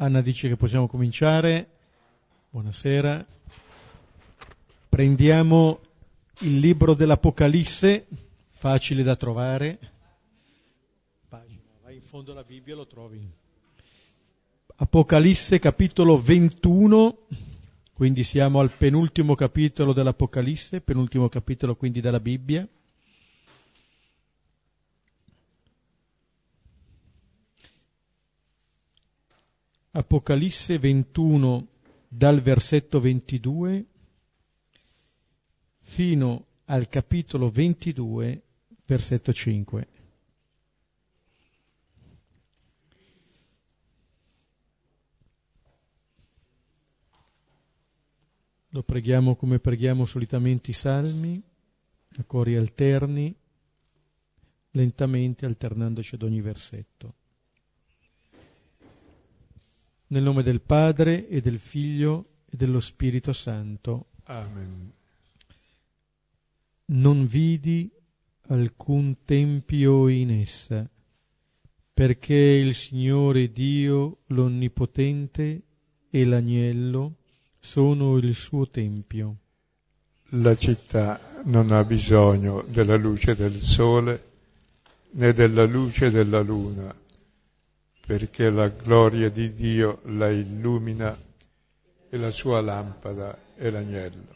Anna dice che possiamo cominciare. Buonasera. Prendiamo il libro dell'Apocalisse, facile da trovare. Pagina, vai in fondo alla Bibbia lo trovi. Apocalisse capitolo 21, quindi siamo al penultimo capitolo dell'Apocalisse, penultimo capitolo quindi della Bibbia. Apocalisse 21 dal versetto 22 fino al capitolo 22 versetto 5. Lo preghiamo come preghiamo solitamente i salmi, a cori alterni, lentamente alternandoci ad ogni versetto. Nel nome del Padre e del Figlio e dello Spirito Santo. Amen. Non vidi alcun tempio in essa, perché il Signore Dio l'Onnipotente e l'Agnello sono il suo tempio. La città non ha bisogno della luce del sole né della luce della luna perché la gloria di Dio la illumina e la sua lampada è l'agnello.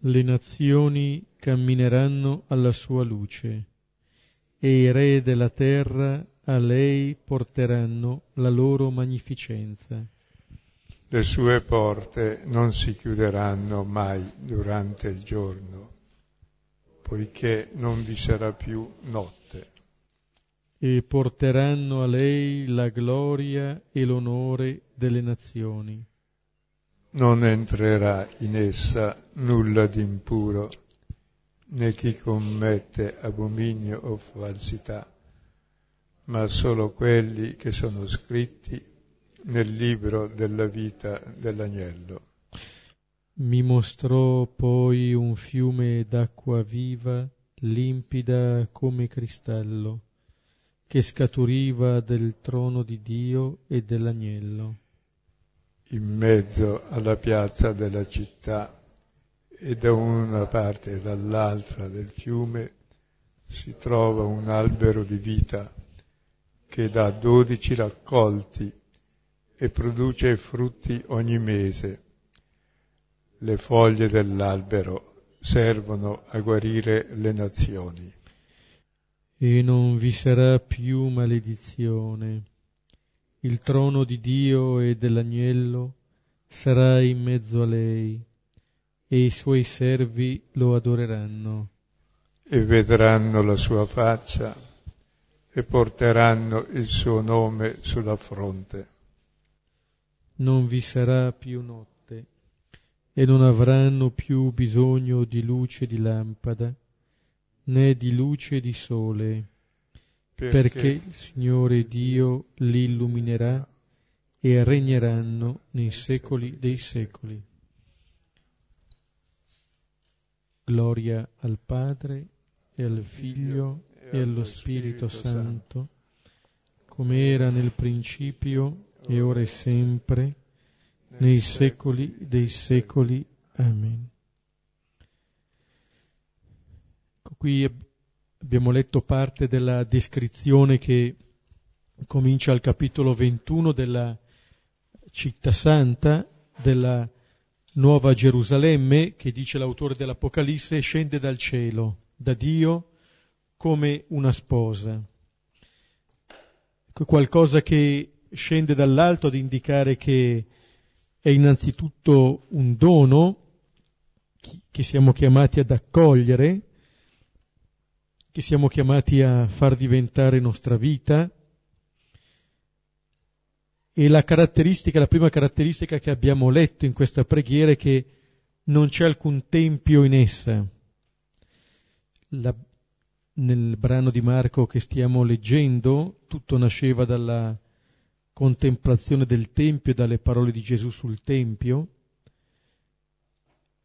Le nazioni cammineranno alla sua luce e i re della terra a lei porteranno la loro magnificenza. Le sue porte non si chiuderanno mai durante il giorno, poiché non vi sarà più notte e porteranno a lei la gloria e l'onore delle nazioni. Non entrerà in essa nulla di impuro, né chi commette abominio o falsità, ma solo quelli che sono scritti nel libro della vita dell'agnello. Mi mostrò poi un fiume d'acqua viva, limpida come cristallo che scaturiva del trono di Dio e dell'agnello. In mezzo alla piazza della città e da una parte e dall'altra del fiume si trova un albero di vita che dà dodici raccolti e produce frutti ogni mese. Le foglie dell'albero servono a guarire le nazioni e non vi sarà più maledizione. Il trono di Dio e dell'agnello sarà in mezzo a lei e i suoi servi lo adoreranno. E vedranno la sua faccia e porteranno il suo nome sulla fronte. Non vi sarà più notte e non avranno più bisogno di luce di lampada né di luce di sole, perché, perché il Signore Dio li illuminerà e regneranno nei secoli dei secoli. Gloria al Padre e al Figlio e allo Spirito Santo, come era nel principio e ora e sempre, nei secoli dei secoli. Amen. Qui abbiamo letto parte della descrizione che comincia al capitolo 21 della città santa, della Nuova Gerusalemme, che dice l'autore dell'Apocalisse, scende dal cielo, da Dio, come una sposa. Ecco, qualcosa che scende dall'alto ad indicare che è innanzitutto un dono che siamo chiamati ad accogliere, che siamo chiamati a far diventare nostra vita. E la caratteristica, la prima caratteristica che abbiamo letto in questa preghiera è che non c'è alcun tempio in essa. La, nel brano di Marco che stiamo leggendo, tutto nasceva dalla contemplazione del Tempio e dalle parole di Gesù sul Tempio.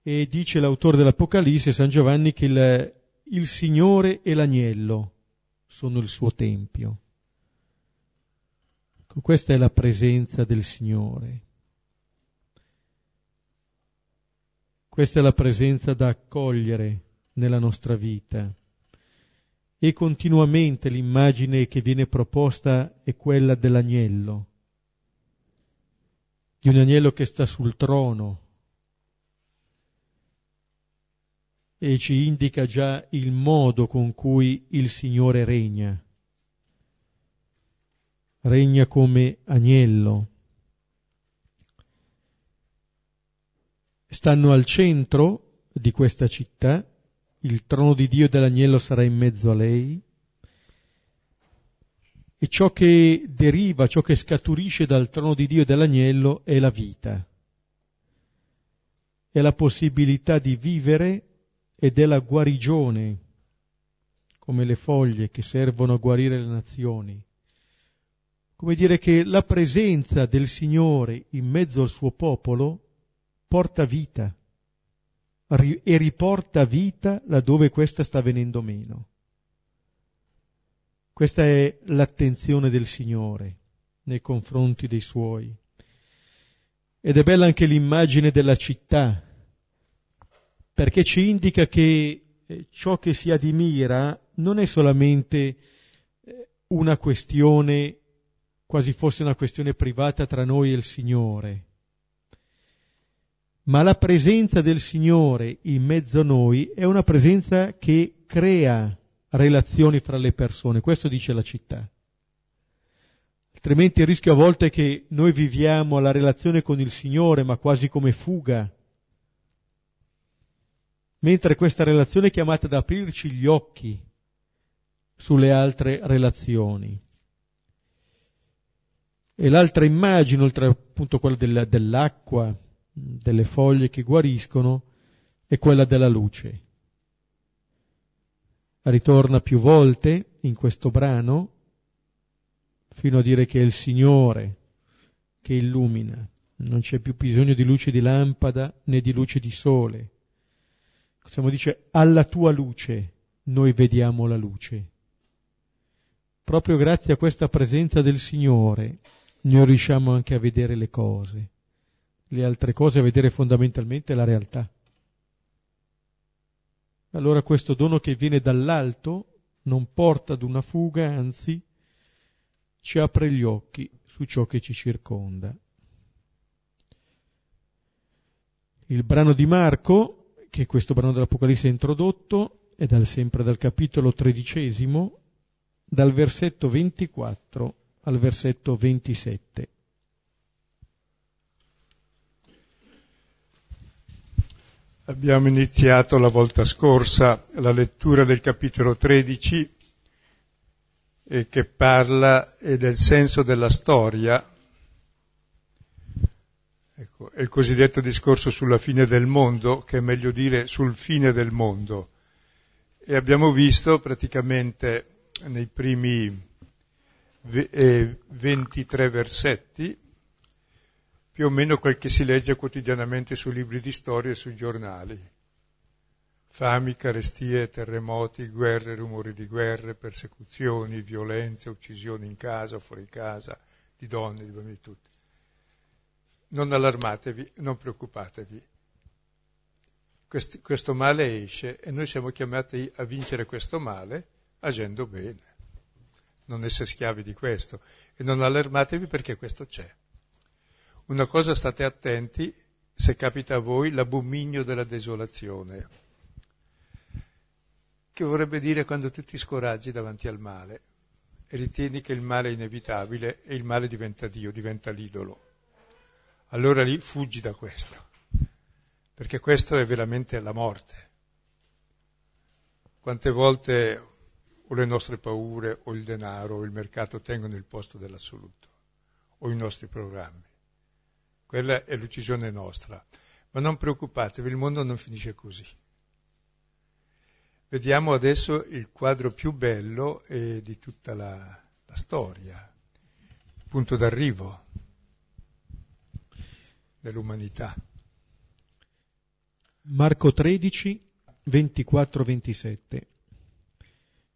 E dice l'autore dell'Apocalisse, San Giovanni, che il, il Signore e l'agnello sono il suo tempio. Ecco, questa è la presenza del Signore. Questa è la presenza da accogliere nella nostra vita. E continuamente l'immagine che viene proposta è quella dell'agnello, di un agnello che sta sul trono e ci indica già il modo con cui il Signore regna. Regna come agnello. Stanno al centro di questa città, il trono di Dio e dell'agnello sarà in mezzo a lei, e ciò che deriva, ciò che scaturisce dal trono di Dio e dell'agnello è la vita, è la possibilità di vivere ed è la guarigione, come le foglie che servono a guarire le nazioni. Come dire che la presenza del Signore in mezzo al suo popolo porta vita e riporta vita laddove questa sta venendo meno. Questa è l'attenzione del Signore nei confronti dei suoi. Ed è bella anche l'immagine della città perché ci indica che eh, ciò che si admira non è solamente eh, una questione, quasi fosse una questione privata tra noi e il Signore, ma la presenza del Signore in mezzo a noi è una presenza che crea relazioni fra le persone, questo dice la città. Altrimenti il rischio a volte è che noi viviamo la relazione con il Signore, ma quasi come fuga, mentre questa relazione è chiamata ad aprirci gli occhi sulle altre relazioni. E l'altra immagine, oltre appunto quella della, dell'acqua, delle foglie che guariscono, è quella della luce. Ritorna più volte in questo brano fino a dire che è il Signore che illumina, non c'è più bisogno di luce di lampada né di luce di sole Possiamo dire, alla tua luce noi vediamo la luce. Proprio grazie a questa presenza del Signore noi riusciamo anche a vedere le cose, le altre cose, a vedere fondamentalmente la realtà. Allora questo dono che viene dall'alto non porta ad una fuga, anzi ci apre gli occhi su ciò che ci circonda. Il brano di Marco che questo brano dell'Apocalisse è introdotto è dal, sempre dal capitolo tredicesimo, dal versetto 24 al versetto 27. Abbiamo iniziato la volta scorsa la lettura del capitolo 13 eh, che parla eh, del senso della storia Ecco, è il cosiddetto discorso sulla fine del mondo, che è meglio dire sul fine del mondo. E abbiamo visto praticamente nei primi 23 eh, versetti più o meno quel che si legge quotidianamente sui libri di storia e sui giornali. Fami, carestie, terremoti, guerre, rumori di guerre, persecuzioni, violenze, uccisioni in casa, fuori casa, di donne, di bambini, tutti non allarmatevi, non preoccupatevi. Quest, questo male esce e noi siamo chiamati a vincere questo male agendo bene, non essere schiavi di questo e non allarmatevi perché questo c'è. Una cosa state attenti, se capita a voi, l'abominio della desolazione, che vorrebbe dire quando tu ti scoraggi davanti al male e ritieni che il male è inevitabile e il male diventa Dio, diventa l'idolo allora lì fuggi da questo, perché questo è veramente la morte. Quante volte o le nostre paure o il denaro o il mercato tengono il posto dell'assoluto, o i nostri programmi. Quella è l'uccisione nostra. Ma non preoccupatevi, il mondo non finisce così. Vediamo adesso il quadro più bello eh, di tutta la, la storia, il punto d'arrivo dell'umanità. Marco 13, 24-27.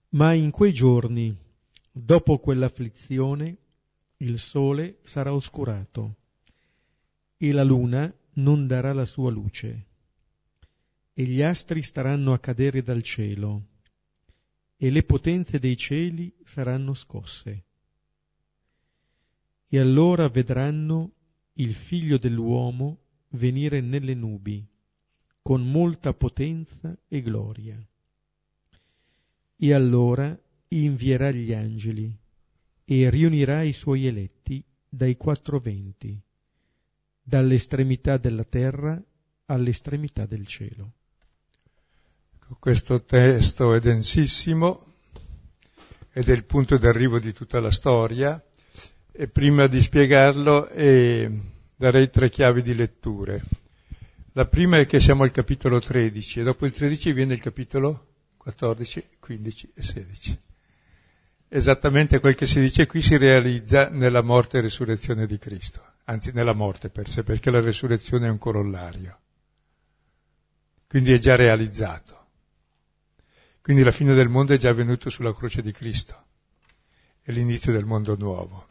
Ma in quei giorni, dopo quell'afflizione, il sole sarà oscurato e la luna non darà la sua luce e gli astri staranno a cadere dal cielo e le potenze dei cieli saranno scosse. E allora vedranno il figlio dell'uomo venire nelle nubi con molta potenza e gloria. E allora invierà gli angeli e riunirà i suoi eletti dai quattro venti, dall'estremità della terra all'estremità del cielo. Questo testo è densissimo ed è il punto d'arrivo di tutta la storia e prima di spiegarlo eh, darei tre chiavi di letture. La prima è che siamo al capitolo 13 e dopo il 13 viene il capitolo 14, 15 e 16 esattamente quel che si dice qui si realizza nella morte e resurrezione di Cristo, anzi nella morte per sé, perché la resurrezione è un corollario. Quindi è già realizzato. Quindi la fine del mondo è già avvenuto sulla croce di Cristo, è l'inizio del mondo nuovo.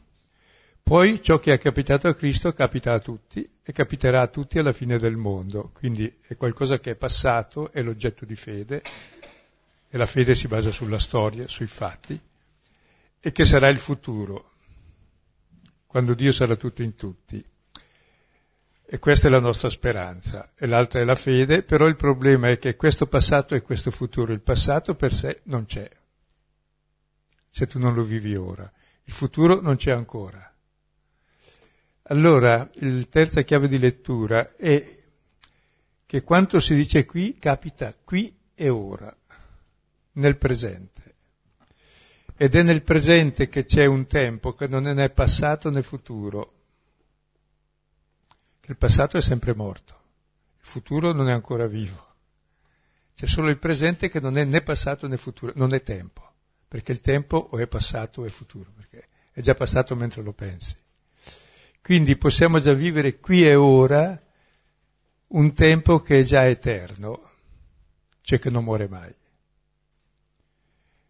Poi ciò che è capitato a Cristo capita a tutti e capiterà a tutti alla fine del mondo, quindi è qualcosa che è passato, è l'oggetto di fede e la fede si basa sulla storia, sui fatti e che sarà il futuro, quando Dio sarà tutto in tutti. E questa è la nostra speranza, e l'altra è la fede, però il problema è che questo passato e questo futuro, il passato per sé non c'è, se tu non lo vivi ora, il futuro non c'è ancora. Allora, la terza chiave di lettura è che quanto si dice qui capita qui e ora, nel presente. Ed è nel presente che c'è un tempo che non è né passato né futuro, il passato è sempre morto, il futuro non è ancora vivo. C'è solo il presente che non è né passato né futuro, non è tempo, perché il tempo o è passato o è futuro, perché è già passato mentre lo pensi. Quindi possiamo già vivere qui e ora un tempo che è già eterno, cioè che non muore mai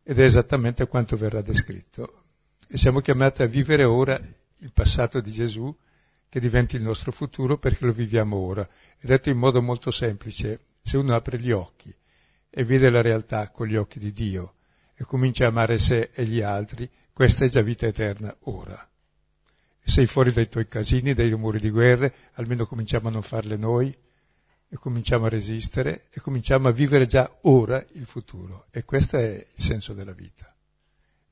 ed è esattamente quanto verrà descritto. E siamo chiamati a vivere ora il passato di Gesù che diventi il nostro futuro perché lo viviamo ora. È detto in modo molto semplice, se uno apre gli occhi e vede la realtà con gli occhi di Dio e comincia a amare sé e gli altri, questa è già vita eterna ora. Sei fuori dai tuoi casini, dai rumori di guerre, almeno cominciamo a non farle noi, e cominciamo a resistere e cominciamo a vivere già ora il futuro. E questo è il senso della vita.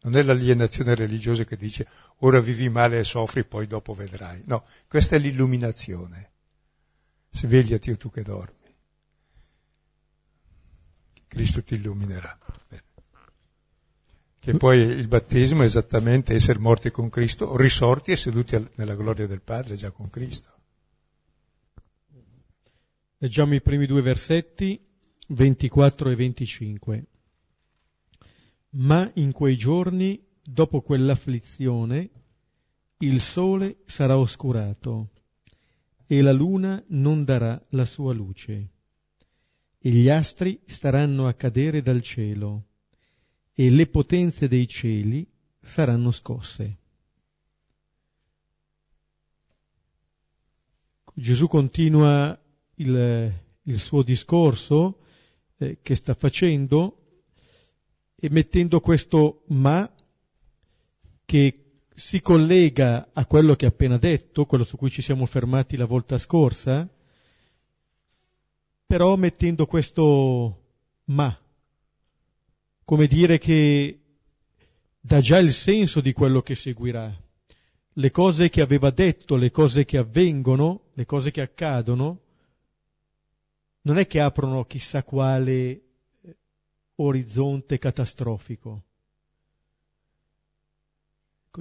Non è l'alienazione religiosa che dice ora vivi male e soffri, poi dopo vedrai. No, questa è l'illuminazione. Svegliati o tu che dormi. Cristo ti illuminerà. Bene. Che poi il battesimo è esattamente essere morti con Cristo, risorti e seduti nella gloria del Padre già con Cristo. Leggiamo i primi due versetti, 24 e 25. Ma in quei giorni, dopo quell'afflizione, il sole sarà oscurato e la luna non darà la sua luce e gli astri staranno a cadere dal cielo e le potenze dei cieli saranno scosse. Gesù continua il, il suo discorso eh, che sta facendo e mettendo questo ma che si collega a quello che ha appena detto, quello su cui ci siamo fermati la volta scorsa, però mettendo questo ma, come dire che dà già il senso di quello che seguirà. Le cose che aveva detto, le cose che avvengono, le cose che accadono, non è che aprono chissà quale eh, orizzonte catastrofico.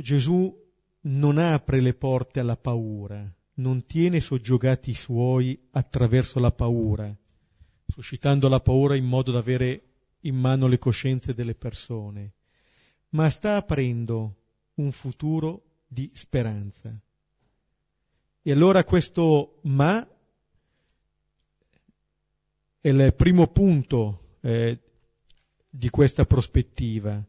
Gesù non apre le porte alla paura, non tiene soggiogati i suoi attraverso la paura, suscitando la paura in modo da avere in mano le coscienze delle persone, ma sta aprendo un futuro di speranza. E allora questo ma è il primo punto eh, di questa prospettiva.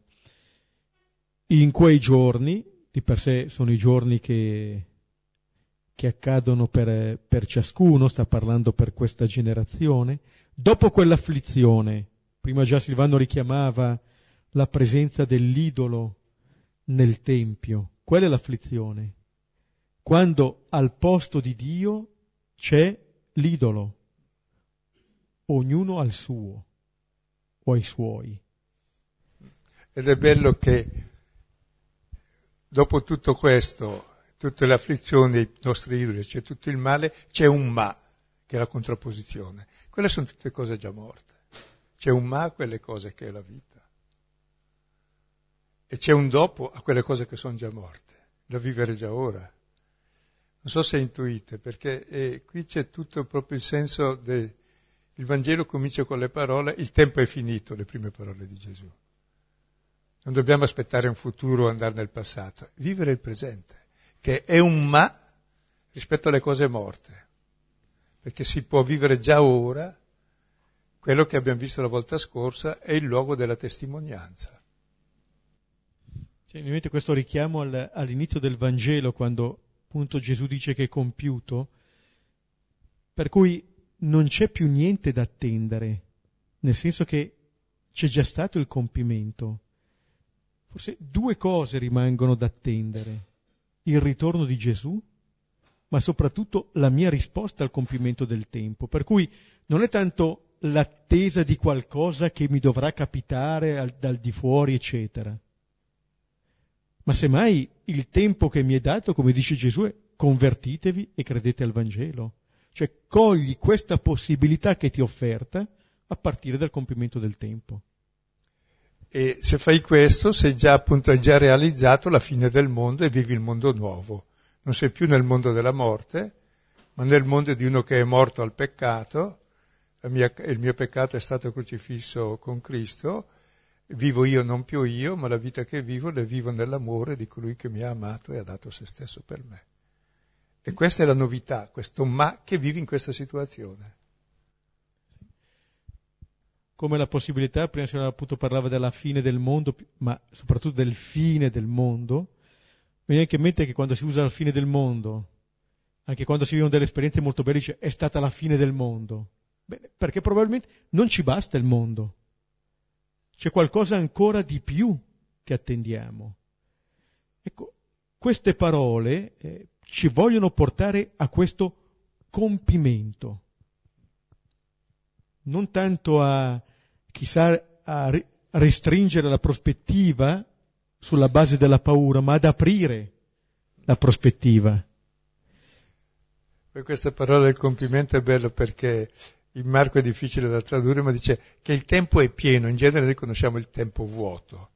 In quei giorni, di per sé sono i giorni che, che accadono per, per ciascuno, sta parlando per questa generazione. Dopo quell'afflizione, prima già Silvano richiamava la presenza dell'idolo nel Tempio, quella è l'afflizione. Quando al posto di Dio c'è l'idolo, ognuno al suo o ai suoi. Ed è bello che dopo tutto questo, tutte le afflizioni, i nostri idoli, c'è tutto il male, c'è un ma, che è la contrapposizione. Quelle sono tutte cose già morte. C'è un ma a quelle cose che è la vita. E c'è un dopo a quelle cose che sono già morte, da vivere già ora. Non so se intuite, perché eh, qui c'è tutto proprio il senso del il Vangelo comincia con le parole il tempo è finito, le prime parole di Gesù. Non dobbiamo aspettare un futuro o andare nel passato, vivere il presente, che è un ma rispetto alle cose morte, perché si può vivere già ora quello che abbiamo visto la volta scorsa è il luogo della testimonianza. Cioè, mi mette questo richiamo al, all'inizio del Vangelo, quando appunto Gesù dice che è compiuto, per cui non c'è più niente da attendere, nel senso che c'è già stato il compimento. Forse due cose rimangono da attendere, il ritorno di Gesù, ma soprattutto la mia risposta al compimento del tempo. Per cui non è tanto l'attesa di qualcosa che mi dovrà capitare al, dal di fuori, eccetera, ma semmai il tempo che mi è dato, come dice Gesù, è convertitevi e credete al Vangelo. Cioè cogli questa possibilità che ti è offerta a partire dal compimento del tempo. E se fai questo, sei già appunto hai già realizzato la fine del mondo e vivi il mondo nuovo. Non sei più nel mondo della morte, ma nel mondo di uno che è morto al peccato, mia, il mio peccato è stato crocifisso con Cristo, vivo io non più io, ma la vita che vivo la vivo nell'amore di colui che mi ha amato e ha dato se stesso per me. E questa è la novità, questo ma che vivi in questa situazione. Come la possibilità, prima si appunto parlava della fine del mondo, ma soprattutto del fine del mondo, mi viene anche in mente che quando si usa la fine del mondo, anche quando si vivono delle esperienze molto belle, dice è stata la fine del mondo. Bene, perché probabilmente non ci basta il mondo. C'è qualcosa ancora di più che attendiamo. Ecco, queste parole eh, ci vogliono portare a questo compimento, non tanto a chissà a restringere la prospettiva sulla base della paura, ma ad aprire la prospettiva. Questa parola del compimento è bello perché in Marco è difficile da tradurre, ma dice che il tempo è pieno, in genere noi conosciamo il tempo vuoto,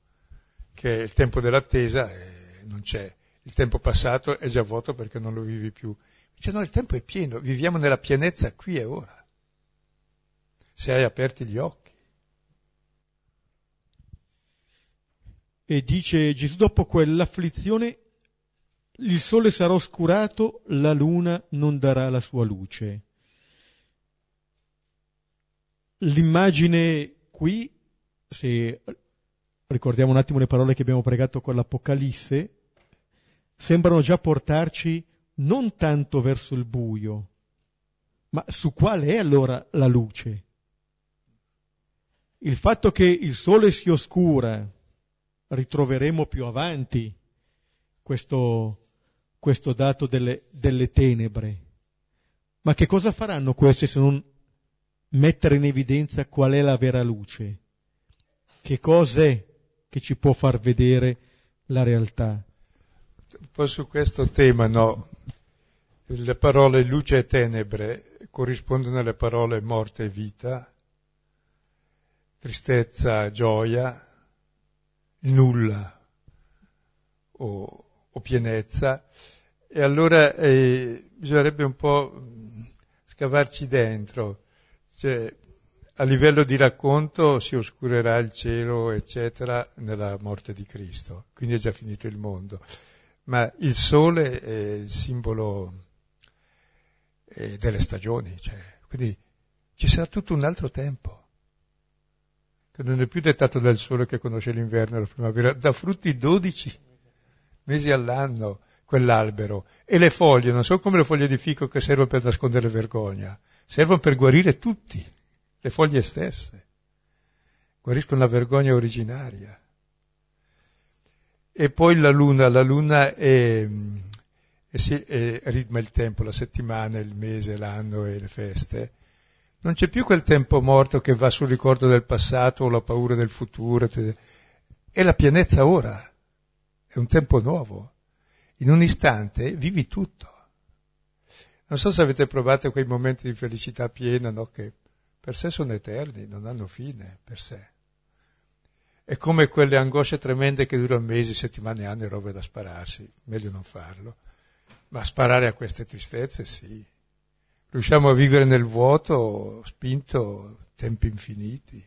che è il tempo dell'attesa e non c'è il tempo passato è già vuoto perché non lo vivi più. Dice no, il tempo è pieno, viviamo nella pienezza qui e ora. Se hai aperti gli occhi. E dice Gesù, dopo quell'afflizione il sole sarà oscurato, la luna non darà la sua luce. L'immagine qui, se ricordiamo un attimo le parole che abbiamo pregato con l'Apocalisse, sembrano già portarci non tanto verso il buio, ma su quale è allora la luce? Il fatto che il sole si oscura, ritroveremo più avanti questo, questo dato delle, delle tenebre. Ma che cosa faranno queste se non mettere in evidenza qual è la vera luce? Che cos'è che ci può far vedere la realtà? un po' su questo tema, no? Le parole luce e tenebre corrispondono alle parole morte e vita, tristezza, gioia, nulla o, o pienezza. E allora eh, bisognerebbe un po' scavarci dentro. Cioè, a livello di racconto si oscurerà il cielo, eccetera, nella morte di Cristo, quindi è già finito il mondo. Ma il sole è il simbolo eh, delle stagioni, cioè, quindi ci sarà tutto un altro tempo, che non è più dettato dal sole che conosce l'inverno e la primavera, da frutti dodici, mesi all'anno quell'albero. E le foglie non sono come le foglie di fico che servono per nascondere vergogna, servono per guarire tutti, le foglie stesse, guariscono la vergogna originaria. E poi la luna, la luna è, è, è, ritma il tempo, la settimana, il mese, l'anno e le feste. Non c'è più quel tempo morto che va sul ricordo del passato o la paura del futuro. È la pienezza ora, è un tempo nuovo in un istante vivi tutto. Non so se avete provato quei momenti di felicità piena, no? che per sé sono eterni, non hanno fine per sé. È come quelle angosce tremende che durano mesi, settimane, anni, robe da spararsi, meglio non farlo. Ma sparare a queste tristezze sì. Riusciamo a vivere nel vuoto, spinto tempi infiniti,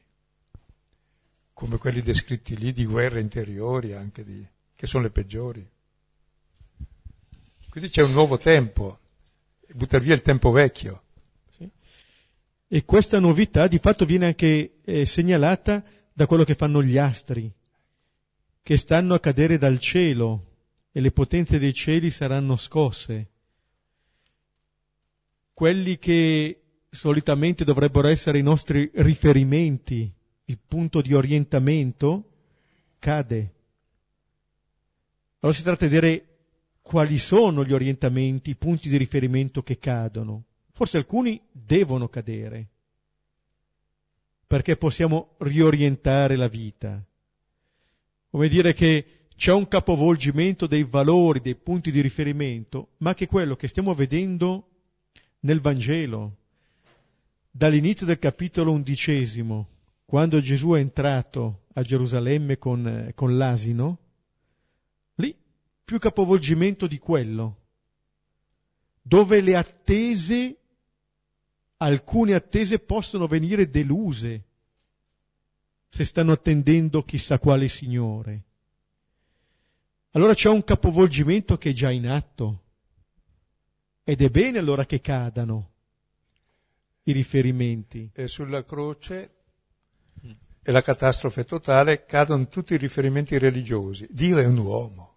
come quelli descritti lì di guerre interiori, anche di, che sono le peggiori. Quindi c'è un nuovo tempo, buttare via il tempo vecchio. Sì. E questa novità di fatto viene anche eh, segnalata da quello che fanno gli astri, che stanno a cadere dal cielo e le potenze dei cieli saranno scosse. Quelli che solitamente dovrebbero essere i nostri riferimenti, il punto di orientamento, cade. Allora si tratta di dire quali sono gli orientamenti, i punti di riferimento che cadono. Forse alcuni devono cadere, perché possiamo riorientare la vita. Come dire che c'è un capovolgimento dei valori, dei punti di riferimento, ma che quello che stiamo vedendo nel Vangelo, dall'inizio del capitolo undicesimo, quando Gesù è entrato a Gerusalemme con, con l'asino, più capovolgimento di quello, dove le attese, alcune attese possono venire deluse se stanno attendendo chissà quale Signore. Allora c'è un capovolgimento che è già in atto ed è bene allora che cadano i riferimenti. E sulla croce è la catastrofe totale, cadono tutti i riferimenti religiosi. Dio è un uomo.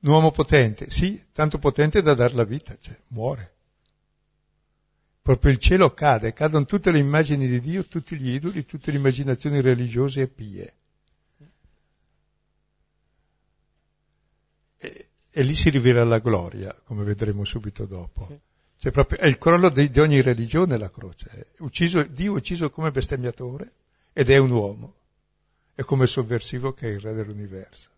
Un uomo potente, sì, tanto potente da dar la vita, cioè muore. Proprio il cielo cade, cadono tutte le immagini di Dio, tutti gli idoli, tutte le immaginazioni religiose e pie. E, e lì si rivela la gloria, come vedremo subito dopo. Cioè proprio, è il crollo di, di ogni religione la croce. Ucciso, Dio è ucciso come bestemmiatore ed è un uomo. È come sovversivo che è il re dell'universo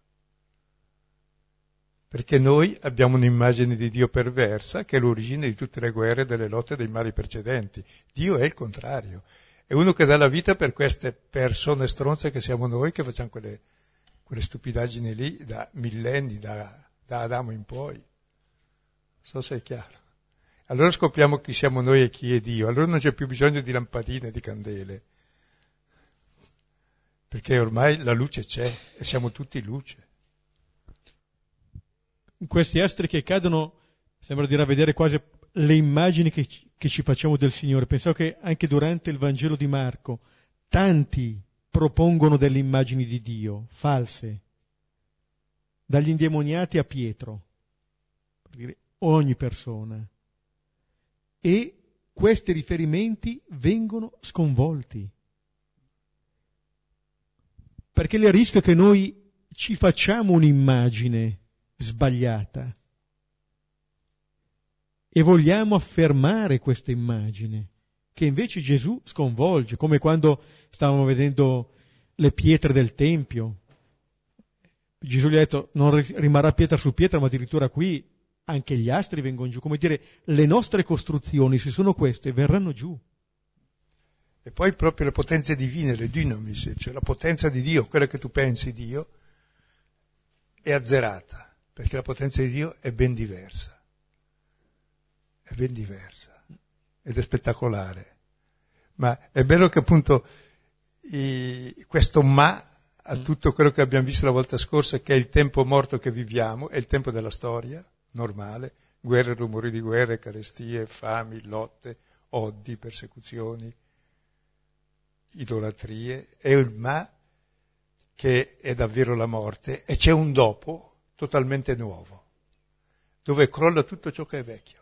perché noi abbiamo un'immagine di Dio perversa che è l'origine di tutte le guerre, delle lotte dei mari precedenti. Dio è il contrario, è uno che dà la vita per queste persone stronze che siamo noi, che facciamo quelle, quelle stupidaggini lì da millenni, da, da Adamo in poi. Non so se è chiaro. Allora scopriamo chi siamo noi e chi è Dio, allora non c'è più bisogno di lampadine, di candele, perché ormai la luce c'è e siamo tutti luce questi astri che cadono sembra di ravvedere quasi le immagini che, che ci facciamo del Signore. Pensavo che anche durante il Vangelo di Marco tanti propongono delle immagini di Dio, false, dagli indemoniati a Pietro, per dire ogni persona. E questi riferimenti vengono sconvolti. Perché il rischio è che noi ci facciamo un'immagine sbagliata. E vogliamo affermare questa immagine, che invece Gesù sconvolge, come quando stavamo vedendo le pietre del Tempio. Gesù gli ha detto non rimarrà pietra su pietra, ma addirittura qui anche gli astri vengono giù. Come dire, le nostre costruzioni, se sono queste, verranno giù. E poi proprio le potenze divine, le dynamis, cioè la potenza di Dio, quella che tu pensi Dio, è azzerata perché la potenza di Dio è ben diversa, è ben diversa. Ed è spettacolare. Ma è bello che appunto i, questo ma a mm. tutto quello che abbiamo visto la volta scorsa, che è il tempo morto che viviamo, è il tempo della storia normale, guerre, rumori di guerre, carestie, fami, lotte, odi, persecuzioni, idolatrie, è il ma che è davvero la morte, e c'è un dopo totalmente nuovo, dove crolla tutto ciò che è vecchio,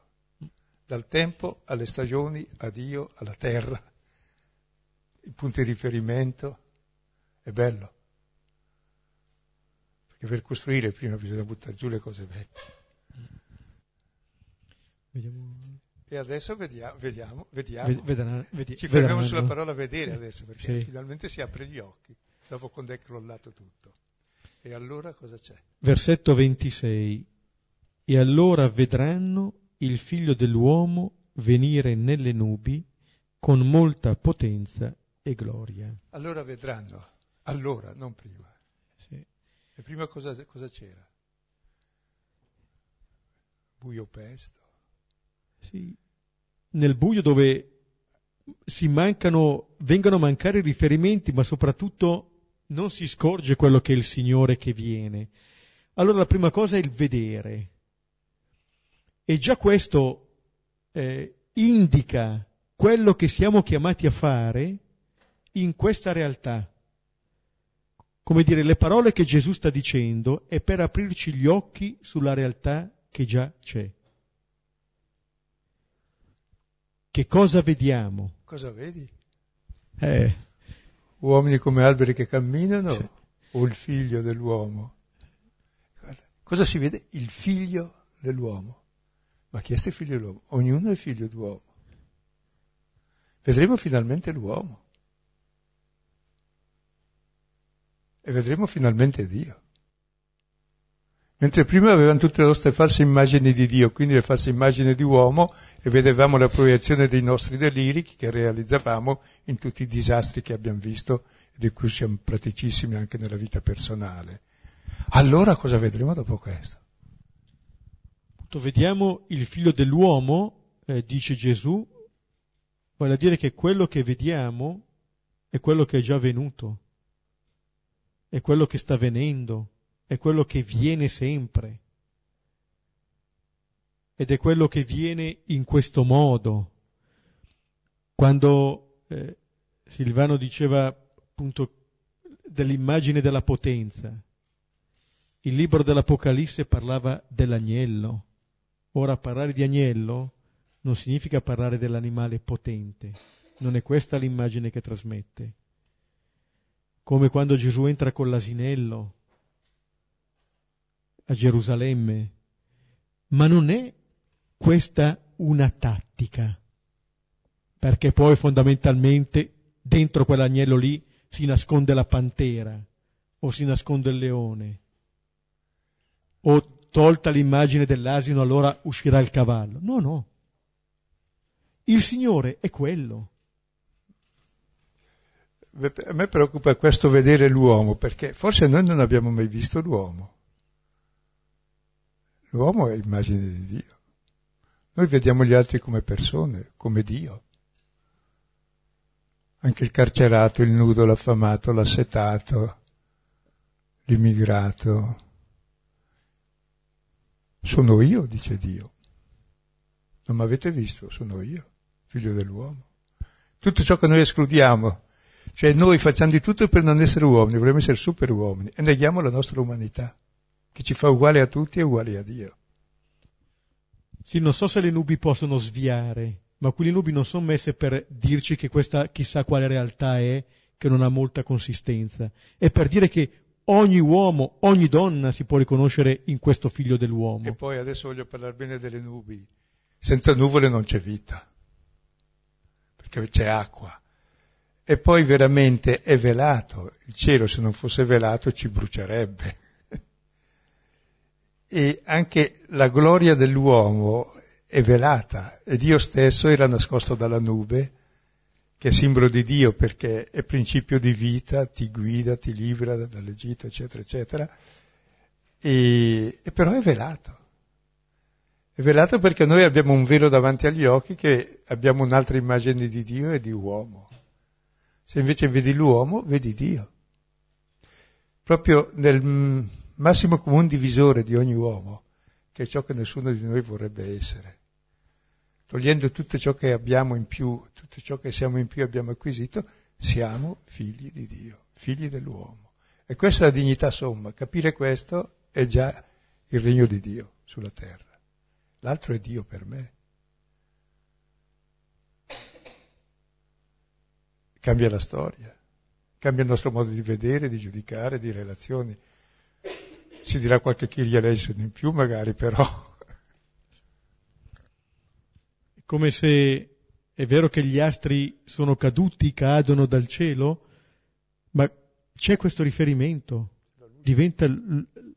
dal tempo alle stagioni, a Dio, alla terra, i punti di riferimento, è bello. Perché per costruire prima bisogna buttare giù le cose vecchie. Vediamo. E adesso vediamo, vediamo, vediamo. Vedrà, vedi, ci fermiamo sulla parola vedere adesso, perché sì. finalmente si apre gli occhi, dopo quando è crollato tutto. E allora cosa c'è? Versetto 26. E allora vedranno il figlio dell'uomo venire nelle nubi con molta potenza e gloria. Allora vedranno, allora, non prima. Sì. E prima cosa, cosa c'era? Buio pesto. Sì. Nel buio dove si mancano, vengono a mancare i riferimenti, ma soprattutto non si scorge quello che è il Signore che viene. Allora la prima cosa è il vedere. E già questo eh, indica quello che siamo chiamati a fare in questa realtà. Come dire, le parole che Gesù sta dicendo è per aprirci gli occhi sulla realtà che già c'è. Che cosa vediamo? Cosa vedi? Eh. Uomini come alberi che camminano sì. o il figlio dell'uomo? Guarda, cosa si vede? Il figlio dell'uomo. Ma chi è questo figlio dell'uomo? Ognuno è figlio d'uomo. Vedremo finalmente l'uomo. e vedremo finalmente Dio. Mentre prima avevano tutte le nostre false immagini di Dio, quindi le false immagini di uomo, e vedevamo la proiezione dei nostri deliri che realizzavamo in tutti i disastri che abbiamo visto e di cui siamo praticissimi anche nella vita personale. Allora cosa vedremo dopo questo? Vediamo il figlio dell'uomo, eh, dice Gesù, vuole dire che quello che vediamo è quello che è già venuto è quello che sta avvenendo, è quello che viene sempre. Ed è quello che viene in questo modo. Quando eh, Silvano diceva appunto dell'immagine della potenza, il libro dell'Apocalisse parlava dell'agnello. Ora parlare di agnello non significa parlare dell'animale potente, non è questa l'immagine che trasmette come quando Gesù entra con l'asinello a Gerusalemme. Ma non è questa una tattica, perché poi fondamentalmente dentro quell'agnello lì si nasconde la pantera o si nasconde il leone o tolta l'immagine dell'asino allora uscirà il cavallo. No, no. Il Signore è quello. A me preoccupa questo vedere l'uomo, perché forse noi non abbiamo mai visto l'uomo. L'uomo è immagine di Dio. Noi vediamo gli altri come persone, come Dio. Anche il carcerato, il nudo, l'affamato, l'assetato, l'immigrato. Sono io, dice Dio. Non mi avete visto, sono io, figlio dell'uomo. Tutto ciò che noi escludiamo cioè noi facciamo di tutto per non essere uomini, vorremmo essere super uomini e neghiamo la nostra umanità, che ci fa uguali a tutti e uguali a Dio. Sì, non so se le nubi possono sviare, ma quelle nubi non sono messe per dirci che questa chissà quale realtà è, che non ha molta consistenza. È per dire che ogni uomo, ogni donna si può riconoscere in questo figlio dell'uomo. E poi adesso voglio parlare bene delle nubi. Senza nuvole non c'è vita, perché c'è acqua e poi veramente è velato. Il cielo se non fosse velato ci brucierebbe. E anche la gloria dell'uomo è velata e Dio stesso era nascosto dalla nube, che è simbolo di Dio perché è principio di vita, ti guida, ti libera dall'Egitto, eccetera, eccetera. E, e però è velato. È velato perché noi abbiamo un velo davanti agli occhi che abbiamo un'altra immagine di Dio e di uomo. Se invece vedi l'uomo, vedi Dio. Proprio nel massimo comune divisore di ogni uomo, che è ciò che nessuno di noi vorrebbe essere. Togliendo tutto ciò che abbiamo in più, tutto ciò che siamo in più abbiamo acquisito, siamo figli di Dio, figli dell'uomo. E questa è la dignità somma. Capire questo è già il regno di Dio sulla terra. L'altro è Dio per me. Cambia la storia, cambia il nostro modo di vedere, di giudicare, di relazioni. Si dirà qualche Kyrie eleison in più magari, però. Come se è vero che gli astri sono caduti, cadono dal cielo, ma c'è questo riferimento, diventa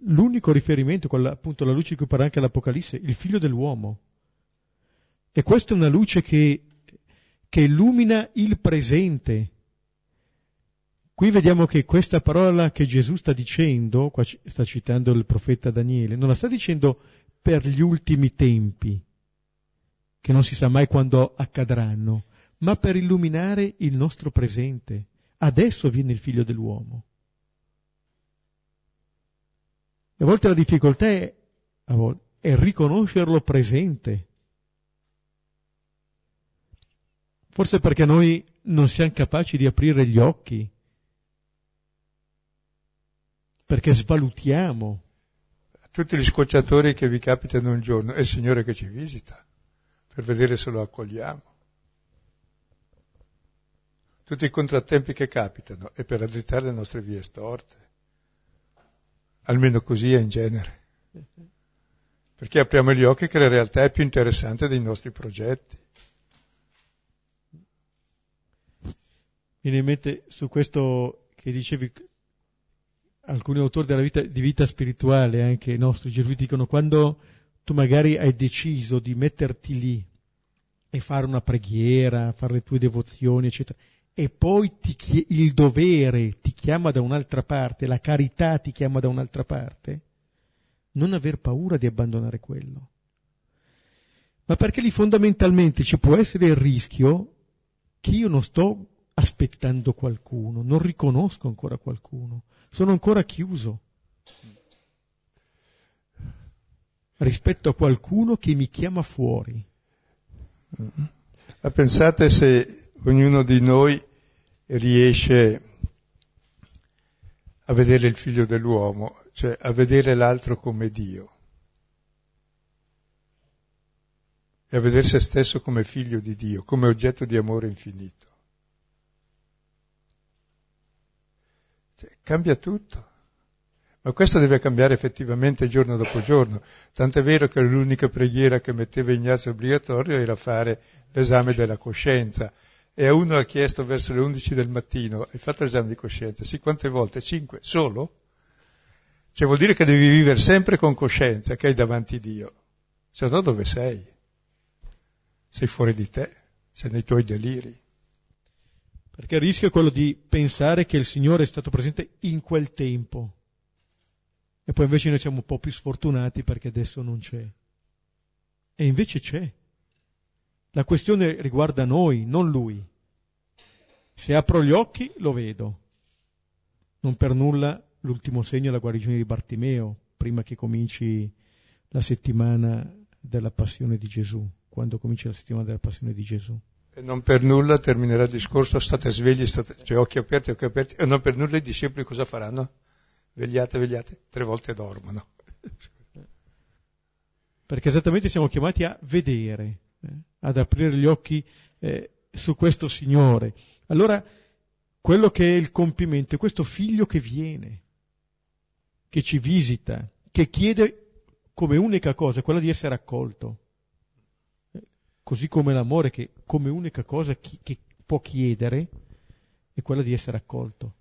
l'unico riferimento, quella, appunto la luce di cui parla anche l'Apocalisse, il figlio dell'uomo. E questa è una luce che, che illumina il presente. Qui vediamo che questa parola che Gesù sta dicendo, qua sta citando il profeta Daniele, non la sta dicendo per gli ultimi tempi, che non si sa mai quando accadranno, ma per illuminare il nostro presente. Adesso viene il figlio dell'uomo. E a volte la difficoltà è, volte, è riconoscerlo presente. Forse perché noi non siamo capaci di aprire gli occhi, perché svalutiamo. Tutti gli scocciatori che vi capitano un giorno, è il Signore che ci visita, per vedere se lo accogliamo. Tutti i contrattempi che capitano è per raddrizzare le nostre vie storte. Almeno così è in genere. Perché apriamo gli occhi che la realtà è più interessante dei nostri progetti. Viene in mente su questo che dicevi, alcuni autori della vita, di vita spirituale, anche i nostri gesuiti, dicono quando tu magari hai deciso di metterti lì e fare una preghiera, fare le tue devozioni, eccetera, e poi ti, il dovere ti chiama da un'altra parte, la carità ti chiama da un'altra parte, non aver paura di abbandonare quello. Ma perché lì fondamentalmente ci può essere il rischio che io non sto aspettando qualcuno, non riconosco ancora qualcuno, sono ancora chiuso rispetto a qualcuno che mi chiama fuori. Ma pensate se ognuno di noi riesce a vedere il figlio dell'uomo, cioè a vedere l'altro come Dio e a vedere se stesso come figlio di Dio, come oggetto di amore infinito. Cioè, cambia tutto. Ma questo deve cambiare effettivamente giorno dopo giorno. Tant'è vero che l'unica preghiera che metteva Ignazio obbligatorio era fare l'esame della coscienza e a uno ha chiesto verso le 11 del mattino, hai fatto l'esame di coscienza? Sì, quante volte? Cinque? Solo? Cioè vuol dire che devi vivere sempre con coscienza che hai davanti Dio. Se no dove sei? Sei fuori di te, sei nei tuoi deliri. Perché il rischio è quello di pensare che il Signore è stato presente in quel tempo. E poi invece noi siamo un po' più sfortunati perché adesso non c'è. E invece c'è. La questione riguarda noi, non lui. Se apro gli occhi lo vedo. Non per nulla l'ultimo segno è la guarigione di Bartimeo, prima che cominci la settimana della passione di Gesù, quando comincia la settimana della passione di Gesù. E non per nulla terminerà il discorso, state svegli, state, cioè occhi aperti, occhi aperti, e non per nulla i discepoli cosa faranno? Vegliate, vegliate, tre volte dormono. Perché esattamente siamo chiamati a vedere, eh, ad aprire gli occhi eh, su questo Signore. Allora, quello che è il compimento è questo figlio che viene, che ci visita, che chiede come unica cosa quella di essere accolto. Così come l'amore che come unica cosa chi, che può chiedere è quella di essere accolto,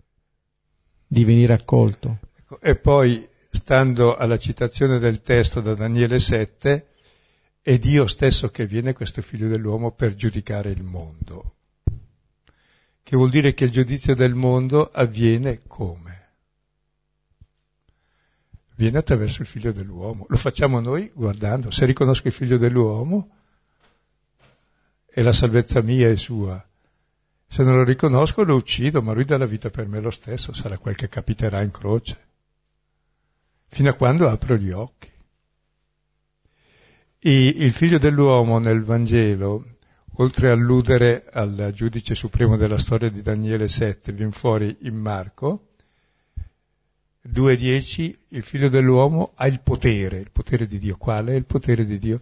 di venire accolto. Ecco, e poi, stando alla citazione del testo da Daniele 7, è Dio stesso che viene questo figlio dell'uomo per giudicare il mondo. Che vuol dire che il giudizio del mondo avviene come? Viene attraverso il figlio dell'uomo. Lo facciamo noi guardando. Se riconosco il figlio dell'uomo, e la salvezza mia è sua. Se non lo riconosco lo uccido, ma lui dà la vita per me lo stesso, sarà quel che capiterà in croce. Fino a quando apro gli occhi. E il figlio dell'uomo nel Vangelo, oltre a alludere al giudice supremo della storia di Daniele 7, viene fuori in Marco, 2.10 il figlio dell'uomo ha il potere, il potere di Dio. Quale è il potere di Dio?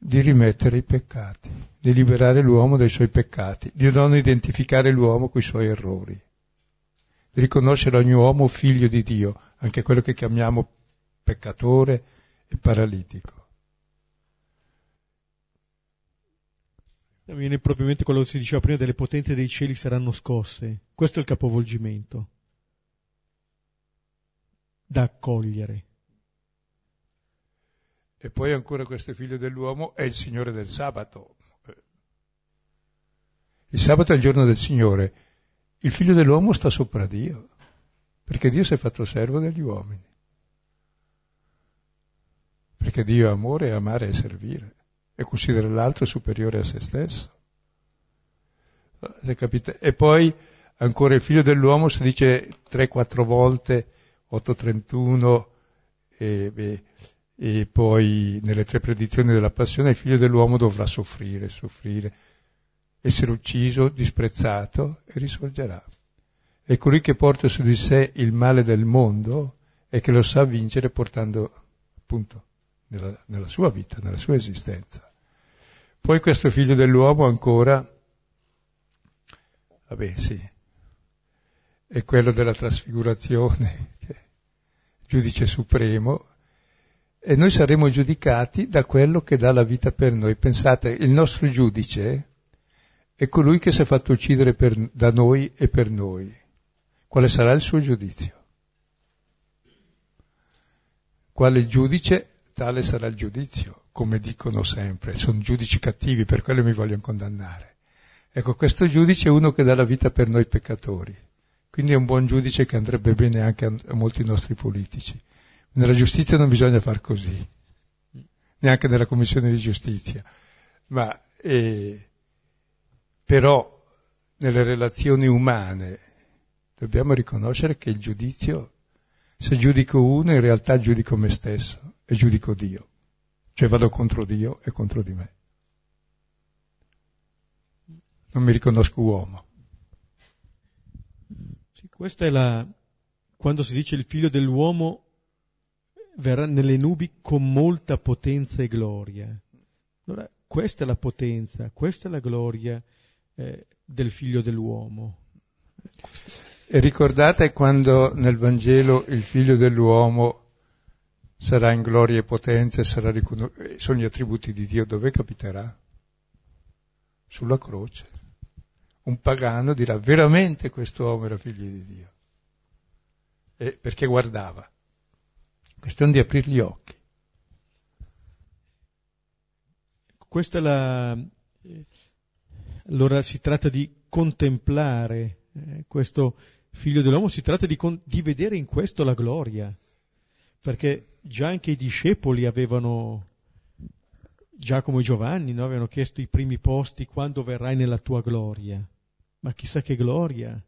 Di rimettere i peccati, di liberare l'uomo dai suoi peccati, di non identificare l'uomo con i suoi errori, di riconoscere ogni uomo figlio di Dio, anche quello che chiamiamo peccatore e paralitico. Viene propriamente quello che si diceva prima delle potenze dei cieli saranno scosse. Questo è il capovolgimento da accogliere. E poi ancora questo figlio dell'uomo è il Signore del sabato. Il sabato è il giorno del Signore. Il figlio dell'uomo sta sopra Dio, perché Dio si è fatto servo degli uomini. Perché Dio è amore e amare è servire e considera l'altro superiore a se stesso. E poi ancora il figlio dell'uomo si dice tre, quattro volte 8.31 e, beh, e poi nelle tre predizioni della passione il figlio dell'uomo dovrà soffrire, soffrire, essere ucciso, disprezzato e risorgerà. E colui che porta su di sé il male del mondo e che lo sa vincere portando appunto nella, nella sua vita, nella sua esistenza. Poi questo figlio dell'uomo ancora, vabbè sì, è quello della trasfigurazione, giudice supremo, e noi saremo giudicati da quello che dà la vita per noi. Pensate, il nostro giudice è colui che si è fatto uccidere per, da noi e per noi. Quale sarà il suo giudizio? Quale giudice, tale sarà il giudizio, come dicono sempre. Sono giudici cattivi, per quello mi vogliono condannare. Ecco, questo giudice è uno che dà la vita per noi peccatori. Quindi è un buon giudice che andrebbe bene anche a, molti nostri politici. Nella giustizia non bisogna far così, neanche nella commissione di giustizia, ma eh, però nelle relazioni umane dobbiamo riconoscere che il giudizio, se giudico uno, in realtà giudico me stesso e giudico Dio, cioè vado contro Dio e contro di me. Non mi riconosco uomo. Questa è la, quando si dice il figlio dell'uomo verrà nelle nubi con molta potenza e gloria. Allora, questa è la potenza, questa è la gloria eh, del figlio dell'uomo. E ricordate quando nel Vangelo il figlio dell'uomo sarà in gloria e potenza riconos- sono gli attributi di Dio, dove capiterà? Sulla croce un pagano dirà veramente questo uomo era figlio di Dio. E perché guardava. Questione di aprire gli occhi. Questa è la... Allora si tratta di contemplare eh, questo figlio dell'uomo, si tratta di, con... di vedere in questo la gloria, perché già anche i discepoli avevano Giacomo e Giovanni no? avevano chiesto i primi posti quando verrai nella tua gloria ma chissà che gloria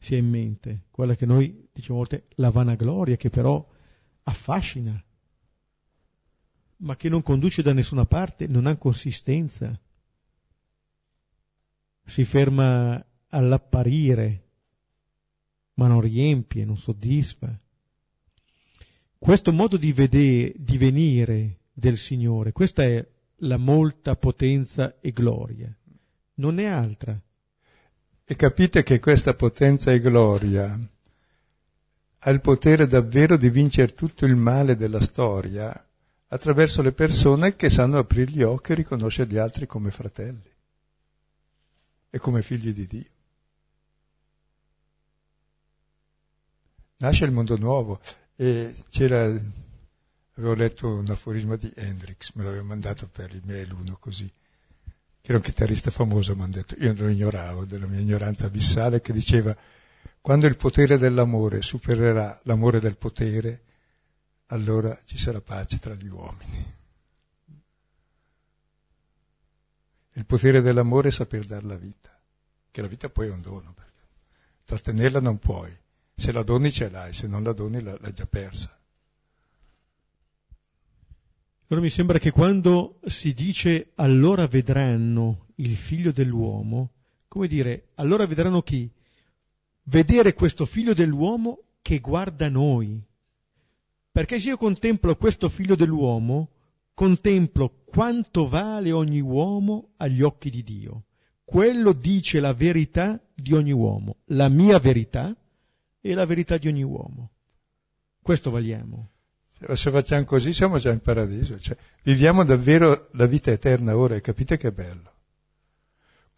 si ha in mente, quella che noi diciamo volte la vanagloria che però affascina, ma che non conduce da nessuna parte, non ha consistenza, si ferma all'apparire, ma non riempie, non soddisfa. Questo modo di vedere, di venire del Signore, questa è la molta potenza e gloria, non è altra. E capite che questa potenza e gloria ha il potere davvero di vincere tutto il male della storia attraverso le persone che sanno aprire gli occhi e riconoscere gli altri come fratelli e come figli di Dio. Nasce il mondo nuovo e c'era, avevo letto un aforisma di Hendrix, me l'aveva mandato per email uno così, che era un chitarrista famoso, mi hanno detto, io lo ignoravo, della mia ignoranza abissale, che diceva, quando il potere dell'amore supererà l'amore del potere, allora ci sarà pace tra gli uomini. Il potere dell'amore è saper dare la vita, che la vita poi è un dono, perché trattenerla non puoi, se la doni ce l'hai, se non la doni l'hai già persa. Allora mi sembra che quando si dice allora vedranno il figlio dell'uomo, come dire, allora vedranno chi? Vedere questo figlio dell'uomo che guarda noi. Perché se io contemplo questo figlio dell'uomo, contemplo quanto vale ogni uomo agli occhi di Dio. Quello dice la verità di ogni uomo, la mia verità e la verità di ogni uomo. Questo valiamo. Se facciamo così siamo già in paradiso, cioè, viviamo davvero la vita eterna ora e capite che bello.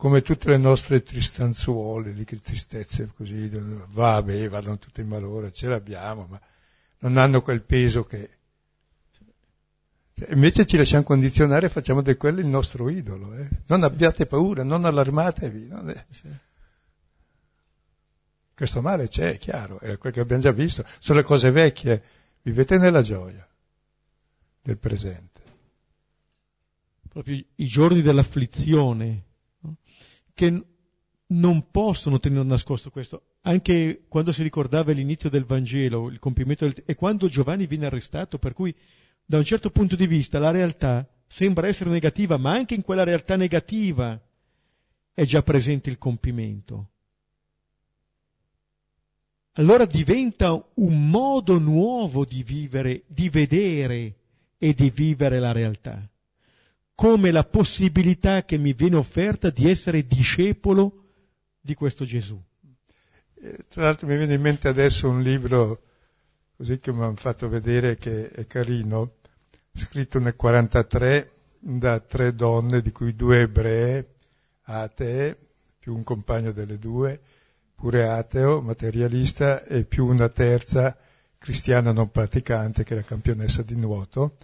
Come tutte le nostre tristanzuole, le tristezze così, va beh, vadano tutte in malore, ce l'abbiamo, ma non hanno quel peso che... Cioè, invece ci lasciamo condizionare e facciamo di quello il nostro idolo. Eh? Non abbiate paura, non allarmatevi. Non è... Questo male c'è, è chiaro, è quel che abbiamo già visto, sono le cose vecchie Vivete nella gioia del presente. Proprio i giorni dell'afflizione? Che non possono tenere nascosto questo. Anche quando si ricordava l'inizio del Vangelo, il compimento del... e quando Giovanni viene arrestato, per cui da un certo punto di vista la realtà sembra essere negativa, ma anche in quella realtà negativa è già presente il compimento allora diventa un modo nuovo di vivere, di vedere e di vivere la realtà, come la possibilità che mi viene offerta di essere discepolo di questo Gesù. Eh, tra l'altro mi viene in mente adesso un libro, così che mi hanno fatto vedere che è carino, scritto nel 1943 da tre donne, di cui due ebree, atee, più un compagno delle due, pure ateo, materialista, e più una terza cristiana non praticante, che era campionessa di nuoto.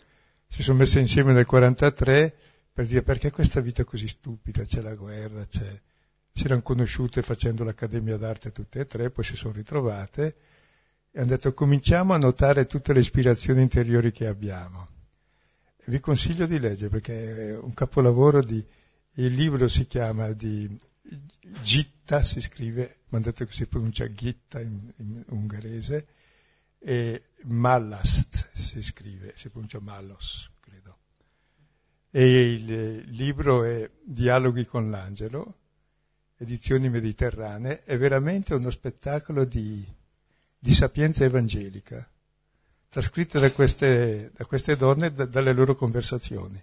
Si sono messe insieme nel 1943 per dire perché questa vita così stupida, c'è la guerra, c'è... si erano conosciute facendo l'Accademia d'Arte tutte e tre, poi si sono ritrovate e hanno detto cominciamo a notare tutte le ispirazioni interiori che abbiamo. Vi consiglio di leggere perché è un capolavoro di... il libro si chiama di Gitta si scrive, mi hanno detto che si pronuncia Gitta in, in ungherese, e Mallast si scrive, si pronuncia Mallos, credo. E il libro è Dialoghi con l'angelo, edizioni mediterranee, è veramente uno spettacolo di, di sapienza evangelica, trascritta da queste, da queste donne, da, dalle loro conversazioni,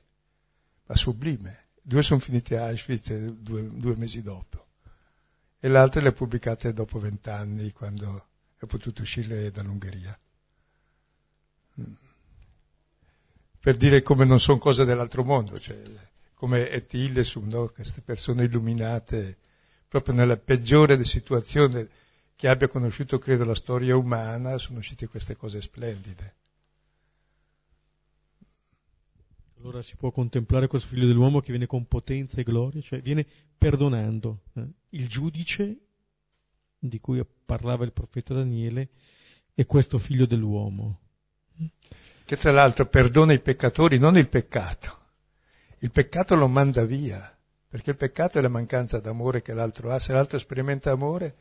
ma sublime. Due sono finite a Auschwitz due, due mesi dopo e l'altra le ha pubblicate dopo vent'anni quando è potuto uscire dall'Ungheria. Per dire come non sono cose dell'altro mondo, cioè come Tillesum, no? queste persone illuminate proprio nella peggiore situazione che abbia conosciuto, credo, la storia umana, sono uscite queste cose splendide. Allora si può contemplare questo figlio dell'uomo che viene con potenza e gloria, cioè viene perdonando. Eh? Il giudice di cui parlava il profeta Daniele è questo figlio dell'uomo. Che tra l'altro perdona i peccatori, non il peccato. Il peccato lo manda via, perché il peccato è la mancanza d'amore che l'altro ha. Se l'altro sperimenta amore,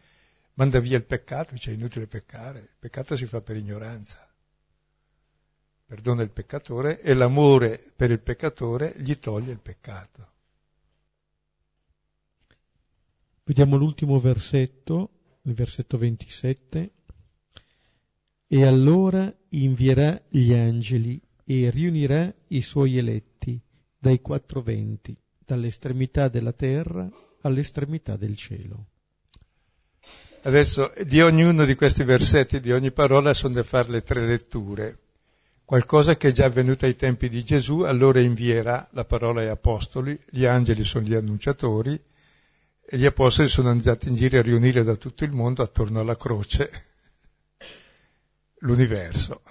manda via il peccato, cioè è inutile peccare. Il peccato si fa per ignoranza perdona il peccatore e l'amore per il peccatore gli toglie il peccato. Vediamo l'ultimo versetto, il versetto 27. E allora invierà gli angeli e riunirà i suoi eletti dai quattro venti, dall'estremità della terra all'estremità del cielo. Adesso di ognuno di questi versetti, di ogni parola, sono da fare le tre letture qualcosa che è già avvenuto ai tempi di Gesù, allora invierà la parola ai apostoli, gli angeli sono gli annunciatori e gli apostoli sono andati in giro a riunire da tutto il mondo attorno alla croce l'universo,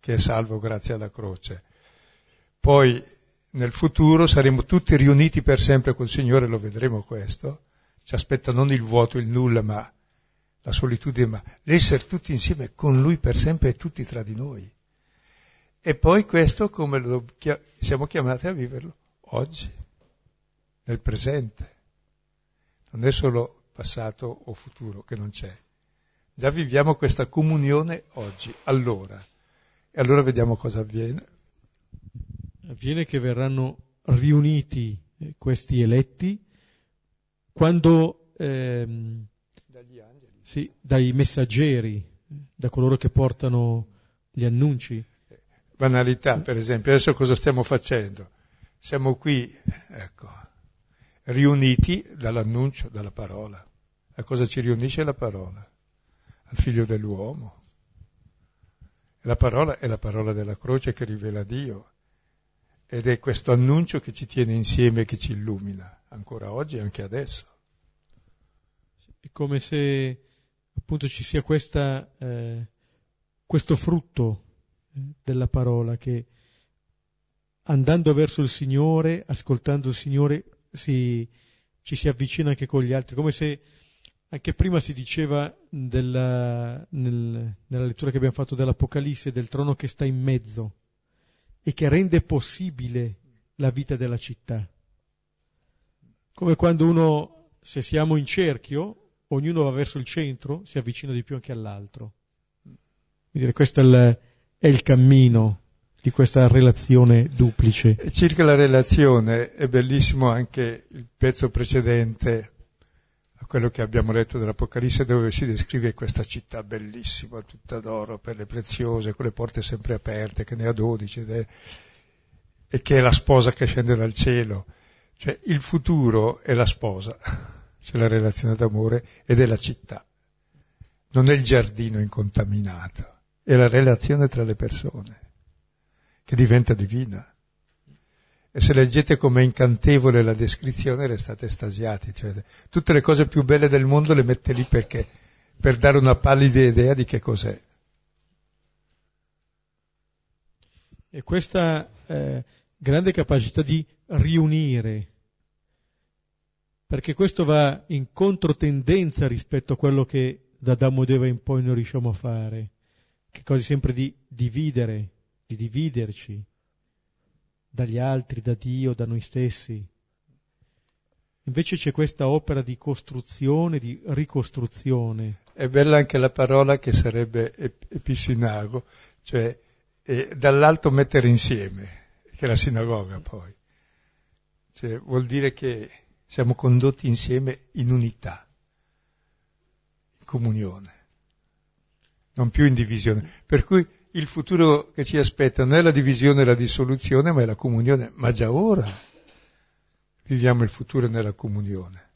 che è salvo grazie alla croce. Poi nel futuro saremo tutti riuniti per sempre col Signore, lo vedremo questo, ci aspetta non il vuoto, il nulla, ma la solitudine, ma l'essere tutti insieme con Lui per sempre e tutti tra di noi. E poi questo come lo siamo chiamati a viverlo oggi, nel presente. Non è solo passato o futuro che non c'è. Già viviamo questa comunione oggi, allora. E allora vediamo cosa avviene. Avviene che verranno riuniti eh, questi eletti quando ehm, dagli angeli. Sì, dai messaggeri da coloro che portano gli annunci. Banalità, per esempio, adesso cosa stiamo facendo? Siamo qui, ecco, riuniti dall'annuncio, dalla parola. A cosa ci riunisce la parola? Al figlio dell'uomo. La parola è la parola della croce che rivela Dio. Ed è questo annuncio che ci tiene insieme, che ci illumina, ancora oggi e anche adesso. È come se appunto ci sia questa, eh, questo frutto eh, della parola che andando verso il Signore, ascoltando il Signore, si, ci si avvicina anche con gli altri, come se anche prima si diceva della, nel, nella lettura che abbiamo fatto dell'Apocalisse del trono che sta in mezzo e che rende possibile la vita della città. Come quando uno, se siamo in cerchio, ognuno va verso il centro, si avvicina di più anche all'altro. Quindi questo è il, è il cammino di questa relazione duplice. E circa la relazione è bellissimo anche il pezzo precedente a quello che abbiamo letto dell'Apocalisse dove si descrive questa città bellissima, tutta d'oro, perle preziose, con le porte sempre aperte, che ne ha dodici è, e che è la sposa che scende dal cielo. Cioè il futuro è la sposa, c'è la relazione d'amore ed è la città. Non è il giardino incontaminato, è la relazione tra le persone che diventa divina. E se leggete come incantevole la descrizione restate estasiati, cioè tutte le cose più belle del mondo le mette lì perché? Per dare una pallida idea di che cos'è. E questa eh, grande capacità di riunire, perché questo va in controtendenza rispetto a quello che da Adamo ed Eva in poi non riusciamo a fare, che cose sempre di dividere, di dividerci dagli altri, da Dio, da noi stessi. Invece c'è questa opera di costruzione, di ricostruzione. È bella anche la parola che sarebbe episinago, cioè eh, dall'alto mettere insieme, che è la sinagoga poi. Cioè, vuol dire che siamo condotti insieme in unità, in comunione, non più in divisione. Per cui il futuro che ci aspetta non è la divisione e la dissoluzione, ma è la comunione. Ma già ora viviamo il futuro nella comunione.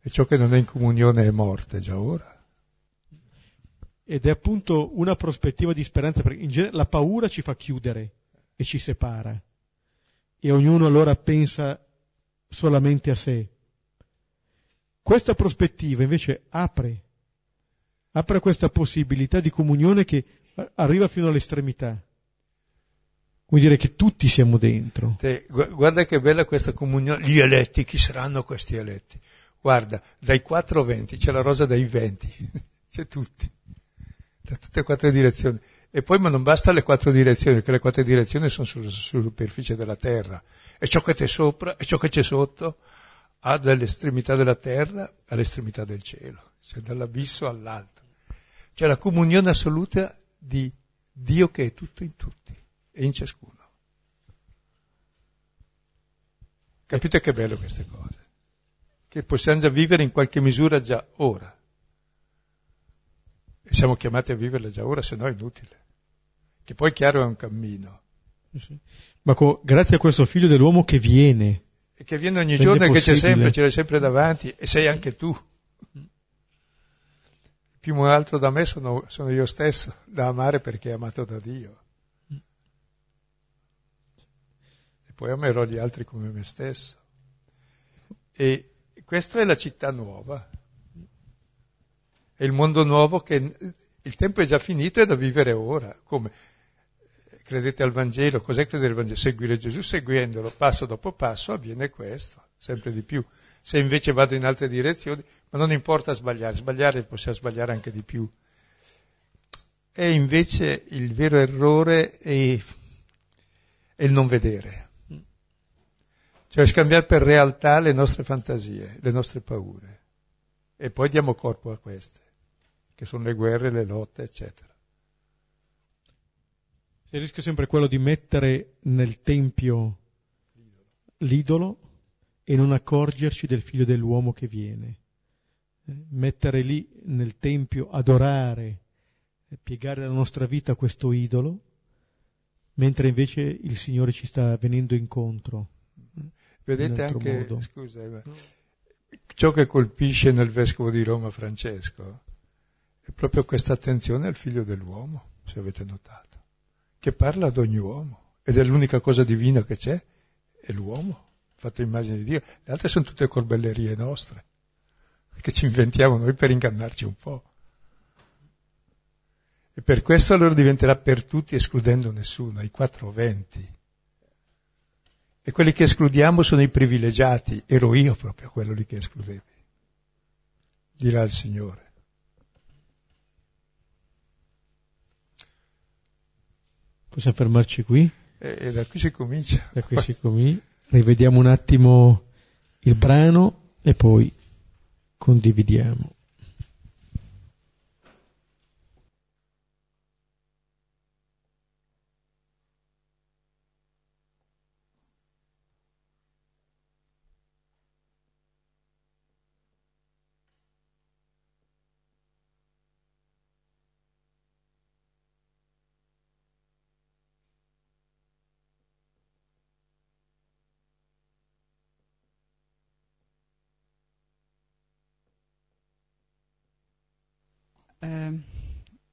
E ciò che non è in comunione è morte, già ora. Ed è appunto una prospettiva di speranza, perché in genere la paura ci fa chiudere e ci separa. E ognuno allora pensa solamente a sé. Questa prospettiva invece apre apre questa possibilità di comunione che arriva fino all'estremità. Vuol dire che tutti siamo dentro. Te, guarda che bella questa comunione. Gli eletti, chi saranno questi eletti? Guarda, dai quattro venti, c'è la rosa dai venti, c'è tutti, da tutte e quattro direzioni. E poi, ma non basta le quattro direzioni, perché le quattro direzioni sono sulla, sulla superficie della terra. E ciò che c'è sopra, e ciò che c'è sotto, ha dall'estremità della terra all'estremità del cielo, cioè dall'abisso all'alto. Cioè la comunione assoluta di Dio che è tutto in tutti e in ciascuno. Capite che bello queste cose? Che possiamo già vivere in qualche misura già ora. E siamo chiamati a viverle già ora, se no è inutile. Che poi chiaro è un cammino. Sì. Ma co- grazie a questo figlio dell'uomo che viene. E che viene ogni giorno e che c'è sempre, ce l'hai sempre davanti, e sei anche tu più un altro da me sono, sono io stesso, da amare perché è amato da Dio. E poi amerò gli altri come me stesso. E questa è la città nuova. È il mondo nuovo che il tempo è già finito e da vivere ora. Come? Credete al Vangelo? Cos'è credere al Vangelo? Seguire Gesù, seguendolo passo dopo passo avviene questo, sempre di più se invece vado in altre direzioni, ma non importa sbagliare, sbagliare possiamo sbagliare anche di più. E invece il vero errore è, è il non vedere, cioè scambiare per realtà le nostre fantasie, le nostre paure, e poi diamo corpo a queste, che sono le guerre, le lotte, eccetera. Il rischio è sempre quello di mettere nel tempio l'idolo e non accorgerci del figlio dell'uomo che viene. eh, mettere lì nel Tempio, adorare, piegare la nostra vita a questo idolo, mentre invece il Signore ci sta venendo incontro. Vedete anche, modo. scusa, ciò che colpisce nel Vescovo di Roma Francesco è proprio questa attenzione al figlio dell'uomo, se avete notato, che parla ad ogni uomo ed è l'unica cosa divina che c'è, è l'uomo, fatto immagine di Dio. Le altre sono tutte corbellerie nostre, che ci inventiamo noi per ingannarci un po'. E per questo allora diventerà per tutti escludendo nessuno, i quattro venti. E quelli che escludiamo sono i privilegiati, ero io proprio quello lì che escludevi, dirà il Signore. Possiamo fermarci qui? E, e da qui si comincia. Da qui si comincia. Rivediamo un attimo il brano e poi condividiamo.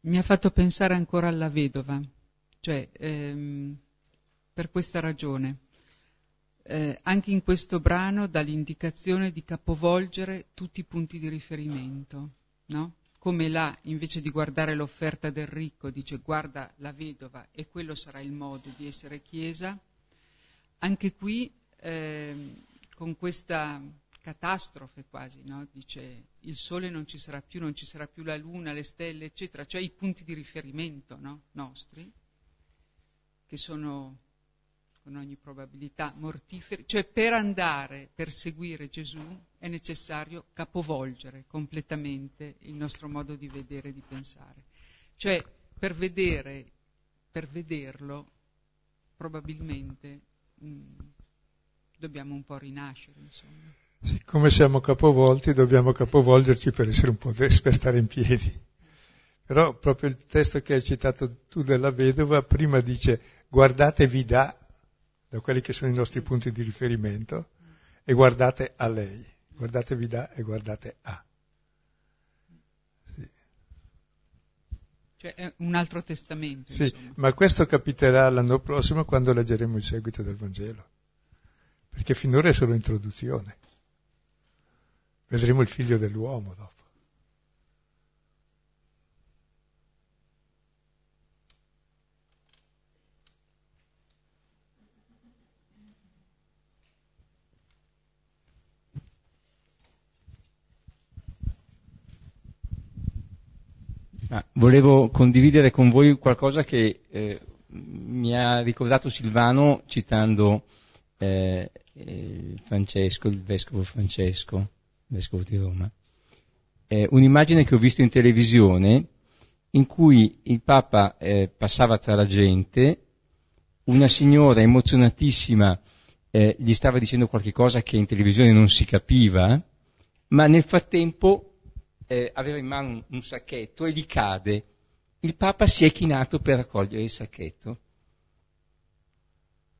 Mi ha fatto pensare ancora alla vedova, cioè ehm, per questa ragione. Eh, anche in questo brano dà l'indicazione di capovolgere tutti i punti di riferimento, no? Come là, invece di guardare l'offerta del ricco, dice guarda la vedova e quello sarà il modo di essere chiesa, anche qui eh, con questa catastrofe quasi, no? dice il sole non ci sarà più, non ci sarà più la luna, le stelle, eccetera, cioè i punti di riferimento no? nostri, che sono con ogni probabilità mortiferi, cioè per andare, per seguire Gesù è necessario capovolgere completamente il nostro modo di vedere e di pensare. Cioè per vedere, per vederlo, probabilmente mh, mm, dobbiamo un po' rinascere, insomma. Siccome siamo capovolti, dobbiamo capovolgerci per, essere un po', per stare in piedi. Però proprio il testo che hai citato tu della vedova, prima dice guardate vi dà, da quelli che sono i nostri punti di riferimento, e guardate a lei. Guardate vi dà e guardate a. Cioè è un altro testamento. Sì, insomma. ma questo capiterà l'anno prossimo quando leggeremo il seguito del Vangelo. Perché finora è solo introduzione. Vedremo il figlio dell'uomo dopo. Ah, volevo condividere con voi qualcosa che eh, mi ha ricordato Silvano citando eh, eh, Francesco, il vescovo Francesco vescovo di Roma, è un'immagine che ho visto in televisione in cui il Papa eh, passava tra la gente, una signora emozionatissima eh, gli stava dicendo qualche cosa che in televisione non si capiva, ma nel frattempo eh, aveva in mano un, un, sacchetto e gli cade. Il Papa si è chinato per raccogliere il sacchetto.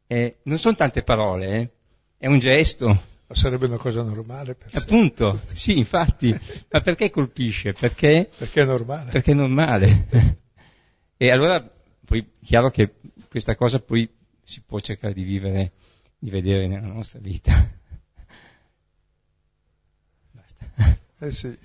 Eh, non sono tante parole, eh, è un gesto. Ma sarebbe una cosa normale per Appunto, sé. sì, infatti. Ma perché colpisce? Perché, perché è normale. Perché è normale. e allora, poi, chiaro che questa cosa poi si può cercare di vivere, di vedere nella nostra vita. Basta. Eh sì.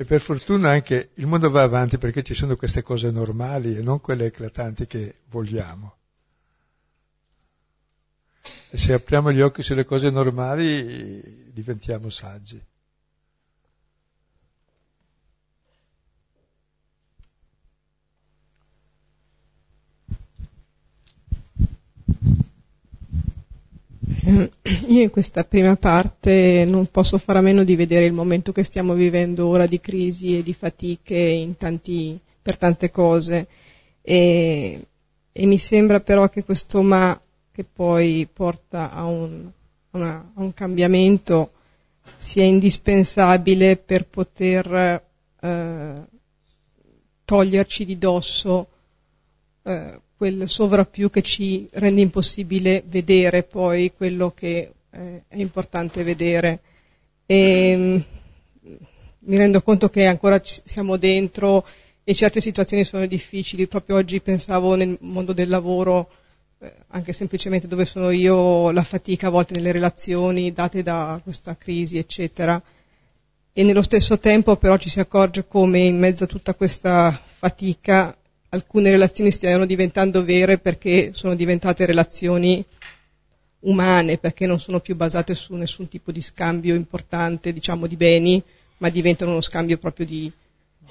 E per fortuna anche il mondo va avanti perché ci sono queste cose normali e non quelle eclatanti che vogliamo. E se apriamo gli occhi sulle cose normali diventiamo saggi. Io in questa prima parte non posso fare a meno di vedere il momento che stiamo vivendo ora di crisi e di fatiche tanti, per tante cose. E, e, mi sembra però che questo ma che poi porta a un, una, a un cambiamento sia indispensabile per poter eh, toglierci di dosso eh, quel sovrappiù che ci rende impossibile vedere poi quello che eh, è importante vedere. E, mm, mi rendo conto che ancora siamo dentro e certe situazioni sono difficili. Proprio oggi pensavo nel mondo del lavoro, eh, anche semplicemente dove sono io, la fatica a volte nelle relazioni date da questa crisi, eccetera. E nello stesso tempo però ci si accorge come in mezzo a tutta questa fatica alcune relazioni stiano diventando vere perché sono diventate relazioni umane, perché non sono più basate su nessun tipo di scambio importante, diciamo, di beni, ma diventano uno scambio proprio di,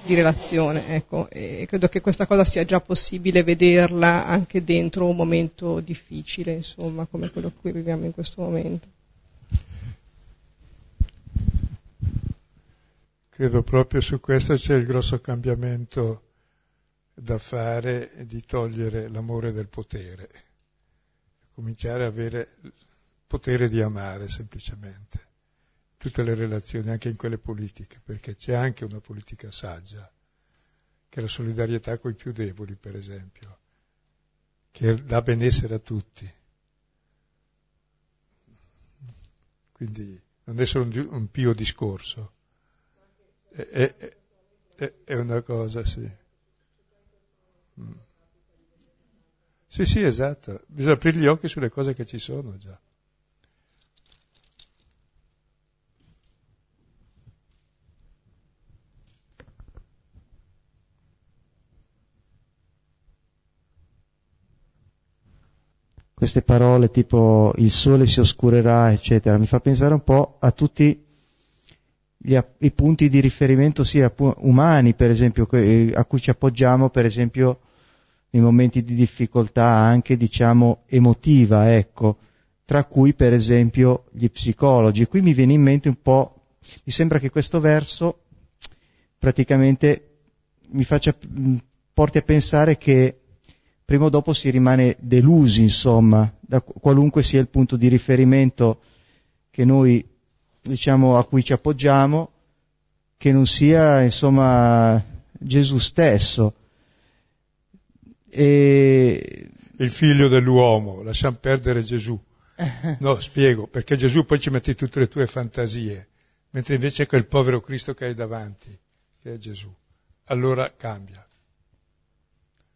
di relazione. Ecco. E credo che questa cosa sia già possibile vederla anche dentro un momento difficile, insomma, come quello che viviamo in questo momento. Credo proprio su questo c'è il grosso cambiamento da fare di togliere l'amore del potere, cominciare a avere il potere di amare semplicemente tutte le relazioni, anche in quelle politiche, perché c'è anche una politica saggia, che è la solidarietà con i più deboli, per esempio, che dà benessere a tutti. Quindi non è solo un, un pio discorso, è, è, è, è, una cosa, sì. Mm. Sì, sì, esatto. Bisogna aprire gli occhi sulle cose che ci sono già. queste parole tipo il sole si oscurerà, eccetera, mi fa pensare un po' a tutti gli, i punti di riferimento sia umani, per esempio, a cui ci appoggiamo, per esempio, nei momenti di difficoltà anche, diciamo, emotiva, ecco, tra cui, per esempio, gli psicologi. Qui mi viene in mente un po', mi sembra che questo verso praticamente mi faccia, porti a pensare che prima o dopo si rimane delusi, insomma, da qualunque sia il punto di riferimento che noi, diciamo, a cui ci appoggiamo, che non sia, insomma, Gesù stesso. E... Il figlio dell'uomo, lasciamo perdere Gesù. No, spiego, perché Gesù poi ci metti tutte le tue fantasie, mentre invece è quel povero Cristo che hai davanti, che è Gesù. Allora cambia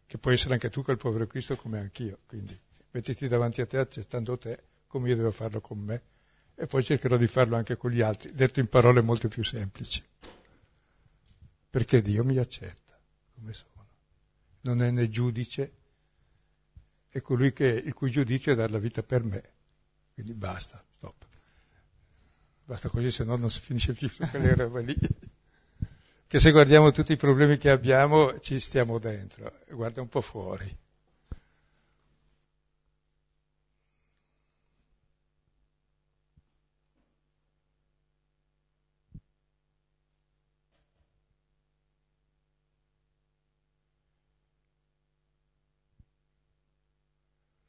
che puoi essere anche tu quel povero Cristo come anch'io, quindi mettiti davanti a te accettando te come io devo farlo con me e poi cercherò di farlo anche con gli altri, detto in parole molto più semplici, perché Dio mi accetta come sono, non è né giudice, è colui che, il cui giudizio è dar la vita per me, quindi basta, stop. Basta così, se no non si finisce più su quelle robe lì che se guardiamo tutti i problemi che abbiamo ci stiamo dentro, guarda un po' fuori.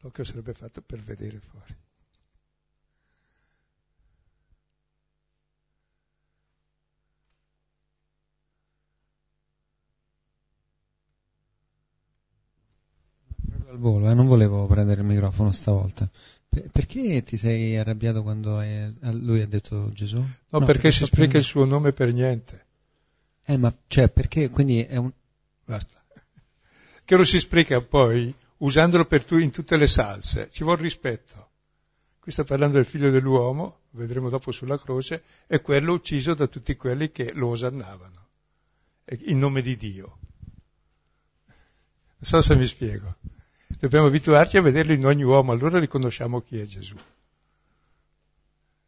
L'occhio sarebbe fatto per vedere fuori. al volo, eh? non volevo prendere il microfono stavolta. perché ti sei arrabbiato quando è, lui ha detto Gesù? No, no perché, perché si spreca il suo nome per niente. Eh, ma cioè, perché quindi è un... Basta. Che lo si spreca poi usandolo tu in tutte le salse. Ci vuole rispetto. Qui sta parlando del figlio dell'uomo, vedremo dopo sulla croce, è quello ucciso da tutti quelli che lo osannavano. In nome di Dio. Non so se mi spiego. Dobbiamo abituarci a vederlo in ogni uomo, allora riconosciamo chi è Gesù.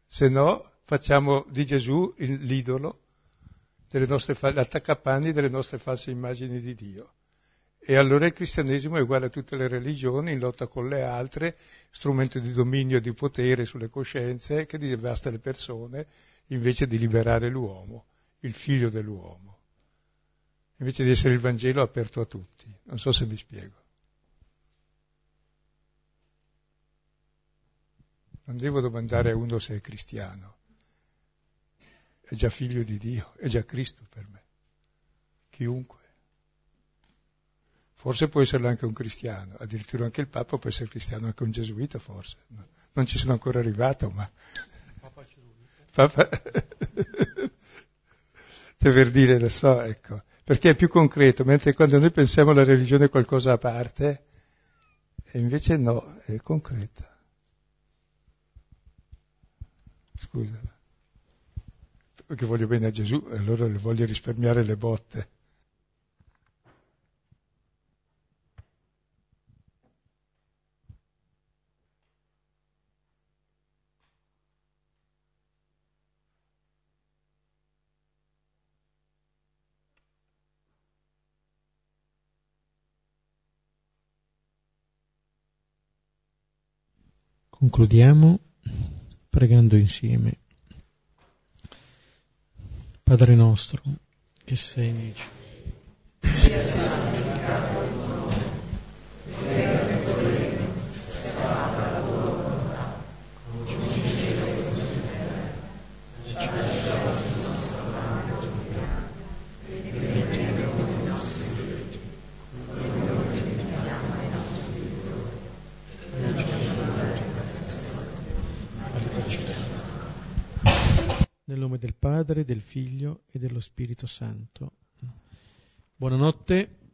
Se no, facciamo di Gesù l'idolo, delle nostre, l'attaccapanni delle nostre false immagini di Dio. E allora il cristianesimo è uguale a tutte le religioni, in lotta con le altre, strumento di dominio e di potere sulle coscienze che devasta le persone, invece di liberare l'uomo, il figlio dell'uomo. Invece di essere il Vangelo aperto a tutti. Non so se mi spiego. Non devo domandare a uno se è cristiano. È già figlio di Dio, è già Cristo per me. Chiunque. Forse può esserlo anche un cristiano, addirittura anche il Papa può essere cristiano, anche un gesuita forse. No, non ci sono ancora arrivato, ma... Papa Papa... per dire, lo so, ecco, perché è più concreto, mentre quando noi pensiamo alla religione qualcosa a parte, invece no, è concreta. Scusa, perché voglio bene a Gesù, allora le voglio risparmiare le botte. Concludiamo pregando insieme. Padre nostro, che sei nei cieli. Nel nome del Padre, del Figlio e dello Spirito Santo. Buonanotte.